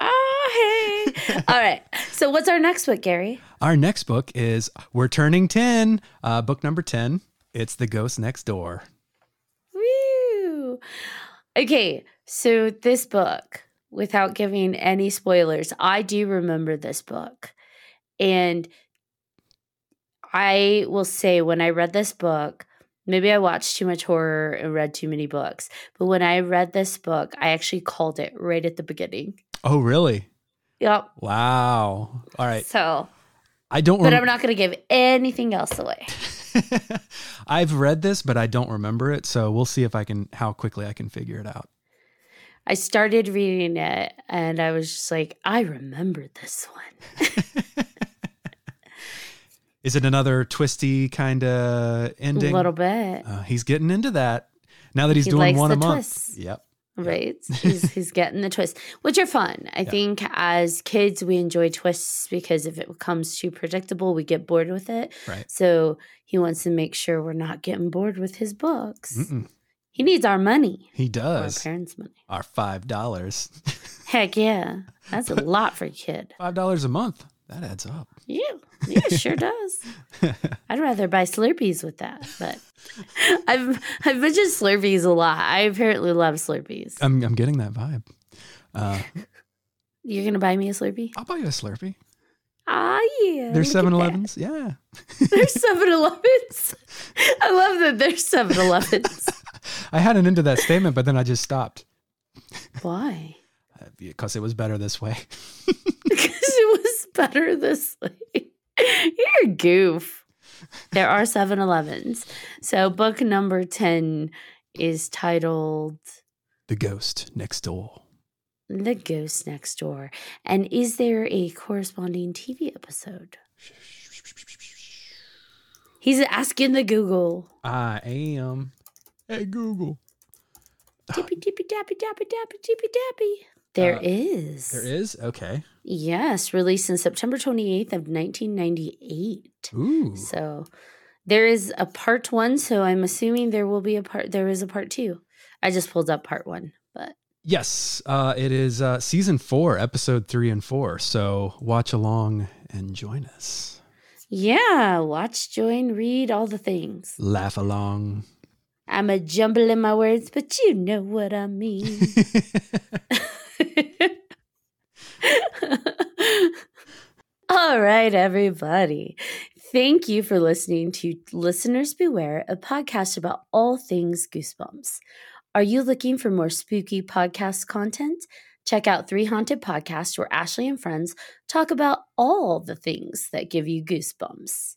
Ah, hey. all right. So, what's our next book, Gary? Our next book is We're Turning 10, uh, book number 10. It's The Ghost Next Door. Woo. Okay. So, this book, without giving any spoilers, I do remember this book. And I will say, when I read this book, maybe I watched too much horror and read too many books, but when I read this book, I actually called it right at the beginning. Oh, really? Yep. Wow. All right. So, I don't but I'm not going to give anything else away. I've read this, but I don't remember it. So we'll see if I can, how quickly I can figure it out. I started reading it and I was just like, I remember this one. Is it another twisty kind of ending? A little bit. Uh, he's getting into that now that he's He doing one a month. twists. Yep. right? he's he's getting the twist, which are fun. I Yeah. think as kids we enjoy twists because if it becomes too predictable, we get bored with it. Right. So he wants to make sure we're not getting bored with his books. Mm-mm. He needs our money, He does. our parents' money. Our five dollars. Heck yeah, that's a lot for a kid. Five dollars a month. That adds up. Yeah, yeah, it sure does. I'd rather buy Slurpees with that, but I've I've mentioned Slurpees a lot. I apparently love Slurpees. I'm I'm getting that vibe. Uh, You're gonna buy me a Slurpee? I'll buy you a Slurpee. Ah, yeah. There's look at 7 that. Elevens. Yeah. There's 7 Elevens. I love that there's 7 Elevens. I hadn't into that statement, but then I just stopped Why? uh, because it was better this way. Because it was better this way. You're a goof. There are 7 Elevens. So, book number 10 is titled The Ghost Next Door. The Ghost Next Door. And is there a corresponding TV episode? He's asking the Google. I am. Hey Google. Tippy tippy tappy tappy tappy tippy tappy. There Uh, is. There is okay. Yes, released in September 28th of 1998. Ooh. So There is a part one, so I'm assuming there will be a part. There is a part two. I just pulled up part one, but Yes, uh, it is uh, season four, episode three and four. So watch along and join us. yeah, watch, join, read, all the things. Laugh along. I'm a jumble in my words, but you know what I mean. All right, everybody. Thank you for listening to Listeners Beware, a podcast about all things Goosebumps. Are you looking for more spooky podcast content? Check out Three Haunted Podcast, where Ashley and friends talk about all the things that give you goosebumps.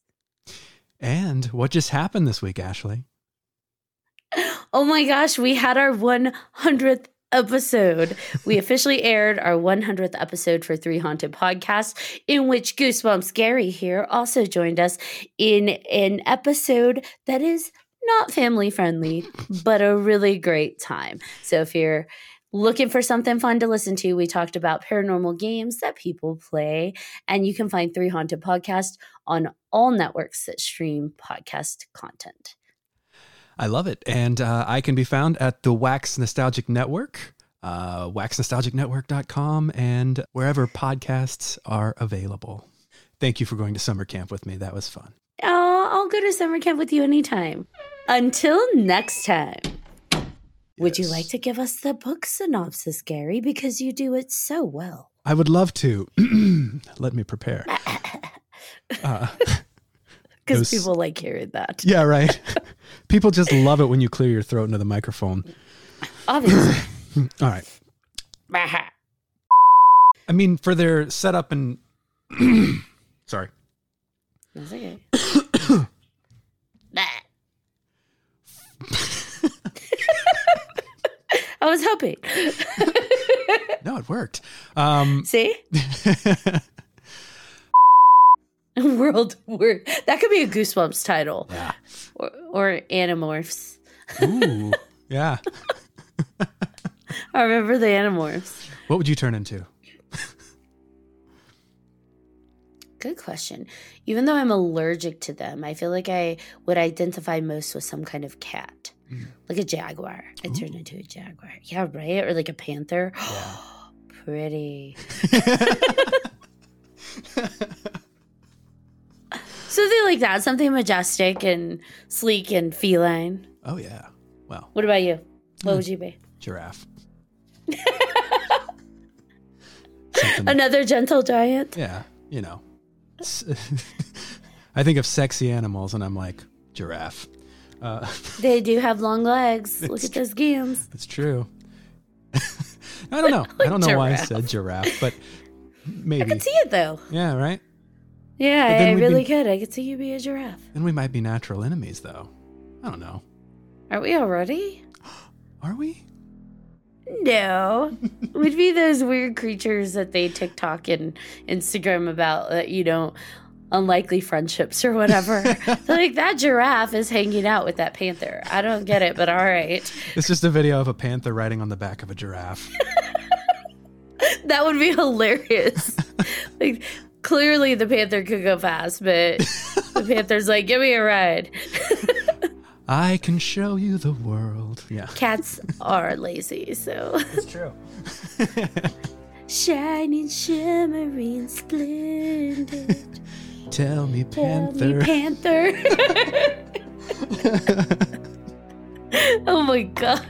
and what just happened this week, Ashley? Oh my gosh, we had our 100th episode. We officially aired our 100th episode for Three Haunted Podcast, in which Goosebumps Gary here also joined us in an episode that is not family friendly, but a really great time. So if you're looking for something fun to listen to, we talked about paranormal games that people play, and you can find Three Haunted Podcast on all networks that stream podcast content. I love it. And uh, I can be found at the Wax Nostalgic Network, uh, waxnostalgicnetwork.com, and wherever podcasts are available. Thank you for going to summer camp with me. That was fun. Oh, I'll go to summer camp with you anytime. Until next time. Would you like to give us the book synopsis, Gary? Because you do it so well. I would love to. Let me prepare. Uh, Because Those- people like hearing that. yeah, right. People just love it when you clear your throat into the microphone. Obviously. All right. I mean, for their setup and. Sorry. That's okay. I was hoping. No, it worked. Um, See? World word. That could be a Goosebumps title. yeah. Or, or Animorphs. Ooh. Yeah. I remember the Animorphs. What would you turn into? Good question. Even though I'm allergic to them, I feel like I would identify most with some kind of cat. Mm. Like a jaguar. I'd turn into a jaguar. Yeah, right? Or like a panther. Yeah. Pretty. Something like that. Something majestic and sleek and feline. oh, yeah. Well, What about you? What Hmm. would you be? giraffe. Another gentle giant? yeah, you know. I think of sexy animals and I'm like, giraffe. Uh, They do have long legs. Look at those gams. it's true. I don't know. I don't know why I said giraffe, but maybe. I could see it though. Yeah, right? Yeah, I really be- could. I could see you be a giraffe. Then we might be natural enemies, though. I don't know. Are we already? Are we? No. We'd be those weird creatures that they TikTok and Instagram about that, you know, unlikely friendships or whatever. Like that giraffe is hanging out with that panther. I don't get it, but all right. It's just a video of a panther riding on the back of a giraffe. That would be hilarious. like clearly the panther could go fast, but the panther's like, give me a ride. I can show you the world. Yeah. Cats are lazy, so It's true. shining, shimmering, splendid. Tell me, Tell me, panther. panther. oh my gosh.